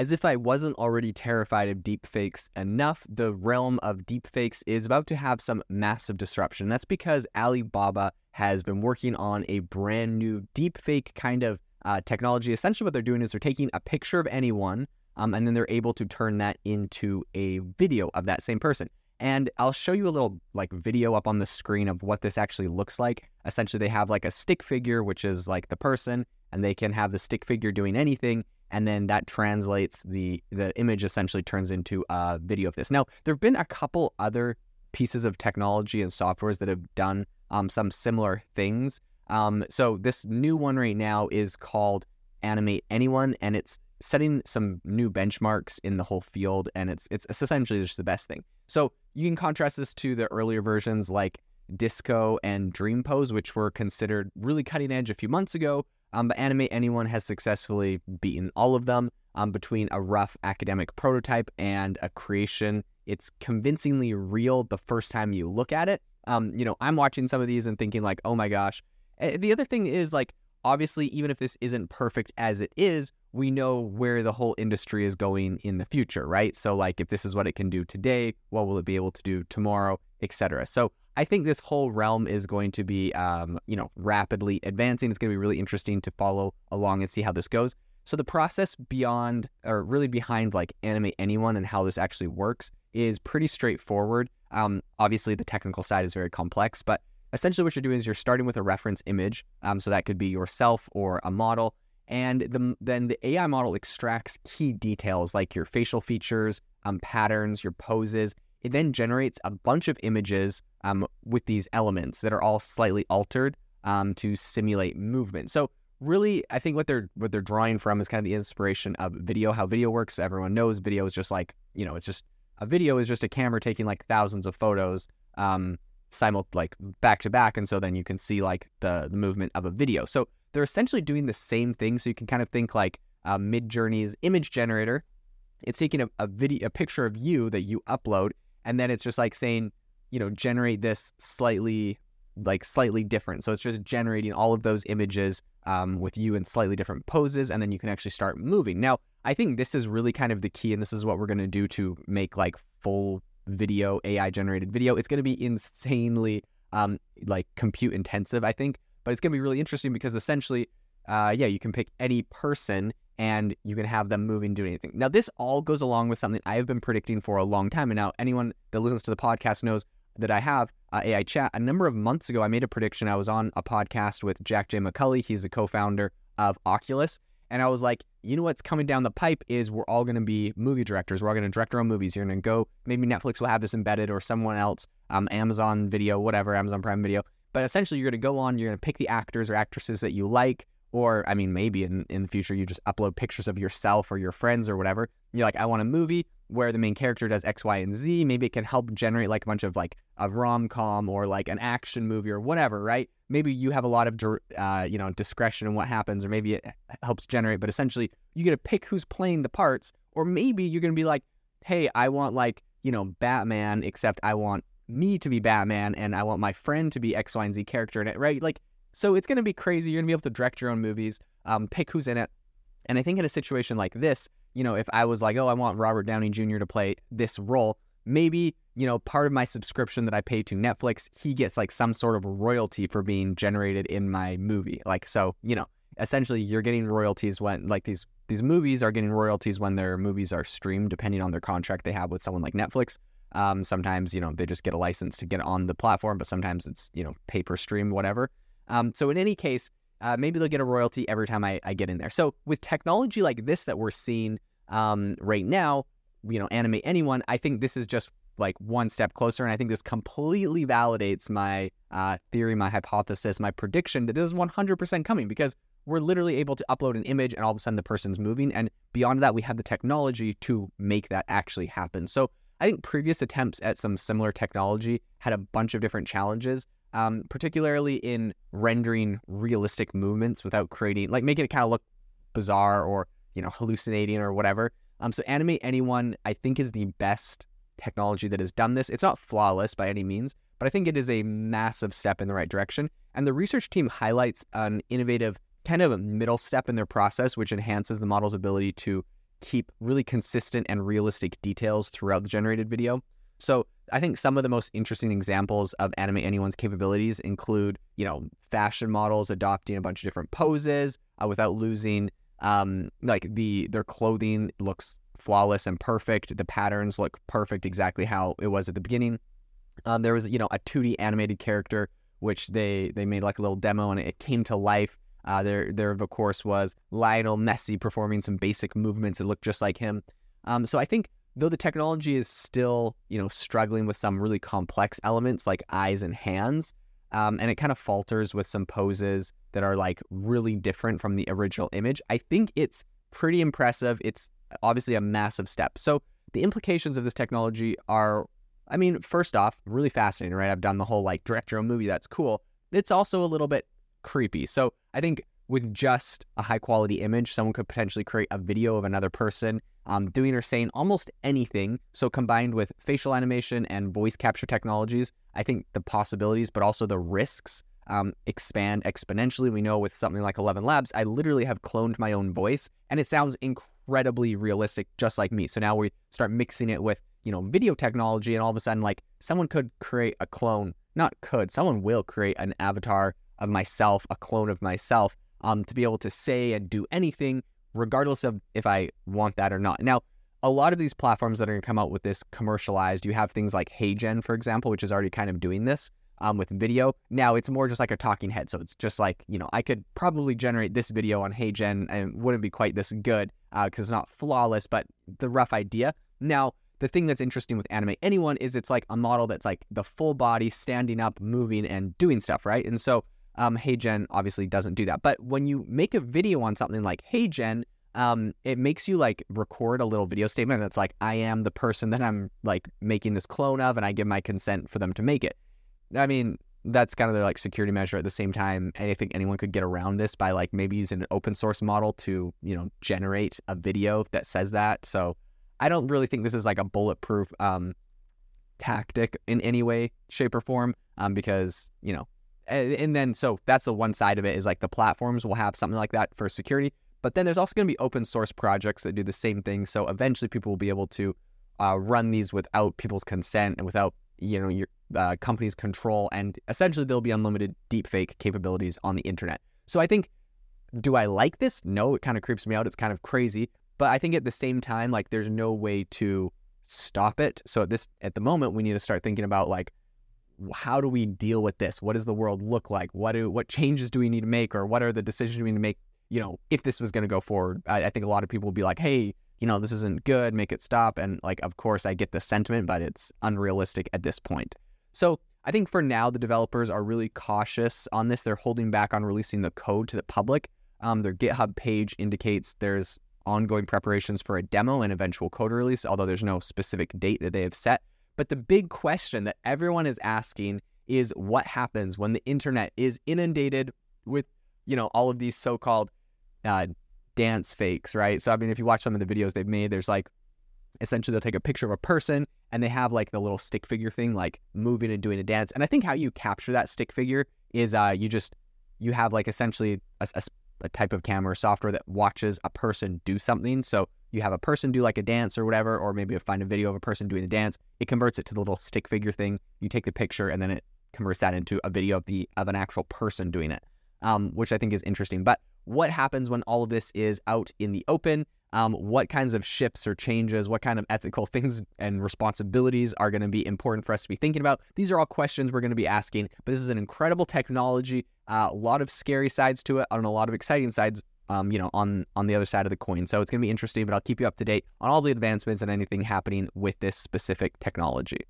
As if I wasn't already terrified of deepfakes enough, the realm of deepfakes is about to have some massive disruption. That's because Alibaba has been working on a brand new deepfake kind of uh, technology. Essentially, what they're doing is they're taking a picture of anyone, um, and then they're able to turn that into a video of that same person. And I'll show you a little like video up on the screen of what this actually looks like. Essentially, they have like a stick figure, which is like the person, and they can have the stick figure doing anything, and then that translates the the image essentially turns into a video of this. Now, there have been a couple other pieces of technology and softwares that have done um, some similar things. Um, so this new one right now is called Animate Anyone, and it's setting some new benchmarks in the whole field, and it's it's essentially just the best thing. So you can contrast this to the earlier versions like Disco and Dream Pose, which were considered really cutting edge a few months ago. Um, but Animate Anyone has successfully beaten all of them um, between a rough academic prototype and a creation. It's convincingly real the first time you look at it. Um, you know, I'm watching some of these and thinking like, oh my gosh. Eh, the other thing is like, obviously, even if this isn't perfect as it is, we know where the whole industry is going in the future, right? So like, if this is what it can do today, what will it be able to do tomorrow, etc. So I think this whole realm is going to be, um, you know, rapidly advancing. It's going to be really interesting to follow along and see how this goes. So the process beyond, or really behind, like animate anyone and how this actually works is pretty straightforward. Um, obviously, the technical side is very complex, but essentially what you're doing is you're starting with a reference image. Um, so that could be yourself or a model. And the, then the AI model extracts key details like your facial features, um, patterns, your poses. It then generates a bunch of images um, with these elements that are all slightly altered um, to simulate movement. So really, I think what they're what they're drawing from is kind of the inspiration of video, how video works. Everyone knows video is just like you know, it's just a video is just a camera taking like thousands of photos um simul like back to back and so then you can see like the, the movement of a video so they're essentially doing the same thing so you can kind of think like uh, midjourney's image generator it's taking a, a video a picture of you that you upload and then it's just like saying you know generate this slightly like slightly different so it's just generating all of those images um, with you in slightly different poses and then you can actually start moving now I think this is really kind of the key, and this is what we're going to do to make like full video, AI generated video. It's going to be insanely um, like compute intensive, I think, but it's going to be really interesting because essentially, uh, yeah, you can pick any person and you can have them moving, doing anything. Now, this all goes along with something I have been predicting for a long time, and now anyone that listens to the podcast knows that I have uh, AI chat. A number of months ago, I made a prediction. I was on a podcast with Jack J. McCauley. He's the co-founder of Oculus, and I was like, you know what's coming down the pipe is we're all going to be movie directors. We're all going to direct our own movies. You're going to go, maybe Netflix will have this embedded or someone else, um, Amazon Video, whatever, Amazon Prime Video. But essentially, you're going to go on, you're going to pick the actors or actresses that you like. Or, I mean, maybe in, in the future, you just upload pictures of yourself or your friends or whatever. You're like, I want a movie where the main character does X, Y, and Z. Maybe it can help generate like a bunch of like a rom com or like an action movie or whatever, right? maybe you have a lot of uh, you know discretion in what happens, or maybe it helps generate. But essentially, you get to pick who's playing the parts, or maybe you're gonna be like, hey, I want like you know Batman, except I want me to be Batman, and I want my friend to be X, Y, and Z character in it, right? Like, so it's gonna be crazy. You're gonna be able to direct your own movies, um, pick who's in it, and I think in a situation like this, you know, if I was like, oh, I want Robert Downey Jr. to play this role, maybe you know part of my subscription that i pay to netflix he gets like some sort of royalty for being generated in my movie like so you know essentially you're getting royalties when like these these movies are getting royalties when their movies are streamed depending on their contract they have with someone like netflix um, sometimes you know they just get a license to get on the platform but sometimes it's you know pay per stream whatever um, so in any case uh, maybe they'll get a royalty every time I, I get in there so with technology like this that we're seeing um, right now you know, animate anyone, I think this is just like one step closer. And I think this completely validates my uh, theory, my hypothesis, my prediction that this is 100% coming because we're literally able to upload an image and all of a sudden the person's moving. And beyond that, we have the technology to make that actually happen. So I think previous attempts at some similar technology had a bunch of different challenges, um, particularly in rendering realistic movements without creating, like making it kind of look bizarre or, you know, hallucinating or whatever. Um, so Animate Anyone, I think, is the best technology that has done this. It's not flawless by any means, but I think it is a massive step in the right direction. And the research team highlights an innovative kind of middle step in their process, which enhances the model's ability to keep really consistent and realistic details throughout the generated video. So I think some of the most interesting examples of Animate Anyone's capabilities include, you know, fashion models adopting a bunch of different poses uh, without losing, um, like the their clothing looks flawless and perfect. The patterns look perfect, exactly how it was at the beginning. Um, there was, you know, a 2D animated character which they they made like a little demo and it came to life. Uh, there there of course was Lionel Messi performing some basic movements that looked just like him. Um, so I think though the technology is still you know struggling with some really complex elements like eyes and hands, um, and it kind of falters with some poses that are like really different from the original image. I think it's pretty impressive. It's obviously a massive step. So the implications of this technology are I mean, first off, really fascinating, right? I've done the whole like direct your own movie. That's cool. It's also a little bit creepy. So I think with just a high quality image, someone could potentially create a video of another person um, doing or saying almost anything. So combined with facial animation and voice capture technologies, I think the possibilities, but also the risks um, expand exponentially. We know with something like 11 Labs, I literally have cloned my own voice and it sounds incredibly realistic, just like me. So now we start mixing it with you know, video technology, and all of a sudden, like someone could create a clone. Not could, someone will create an avatar of myself, a clone of myself, um, to be able to say and do anything, regardless of if I want that or not. Now, a lot of these platforms that are going to come out with this commercialized, you have things like HeyGen, for example, which is already kind of doing this um, with video. Now it's more just like a talking head. So it's just like, you know, I could probably generate this video on HeyGen and wouldn't be quite this good because uh, it's not flawless, but the rough idea. Now, the thing that's interesting with Animate Anyone is it's like a model that's like the full body standing up, moving, and doing stuff, right? And so um, HeyGen obviously doesn't do that. But when you make a video on something like HeyGen, um, it makes you like record a little video statement that's like, I am the person that I'm like making this clone of, and I give my consent for them to make it. I mean, that's kind of their like security measure at the same time. I think anyone could get around this by like maybe using an open source model to, you know, generate a video that says that. So I don't really think this is like a bulletproof um, tactic in any way, shape, or form, um, because you know, and, then so that's the one side of it is like the platforms will have something like that for security, but then there's also going to be open source projects that do the same thing. So eventually, people will be able to uh, run these without people's consent and without you know your uh, company's control, and essentially there'll be unlimited deepfake capabilities on the internet. So I think. Do I like this? No, it kind of creeps me out. It's kind of crazy. But I think at the same time, like there's no way to stop it. So at this at the moment, we need to start thinking about like how do we deal with this? What does the world look like? What do what changes do we need to make, or what are the decisions we need to make? You know, if this was going to go forward, I, I think a lot of people will be like, "Hey, you know, this isn't good. Make it stop." And like, of course, I get the sentiment, but it's unrealistic at this point. So I think for now, the developers are really cautious on this. They're holding back on releasing the code to the public. Um, their GitHub page indicates there's ongoing preparations for a demo and eventual code release, although there's no specific date that they have set. But the big question that everyone is asking is what happens when the internet is inundated with, you know, all of these so-called uh, dance fakes, right? So I mean, if you watch some of the videos they've made, there's like essentially they'll take a picture of a person and they have like the little stick figure thing, like moving and doing a dance. And I think how you capture that stick figure is uh, you just you have like essentially a, a a type of camera software that watches a person do something. So you have a person do like a dance or whatever, or maybe find a video of a person doing a dance. It converts it to the little stick figure thing. You take the picture and then it converts that into a video of the of an actual person doing it, um, which I think is interesting. But what happens when all of this is out in the open? um, what kinds of shifts or changes, what kind of ethical things and responsibilities are going to be important for us to be thinking about. These are all questions we're going to be asking, but this is an incredible technology, uh, a lot of scary sides to it, and a lot of exciting sides. Um, you know, on on the other side of the coin. So it's going to be interesting, but I'll keep you up to date on all the advancements and anything happening with this specific technology.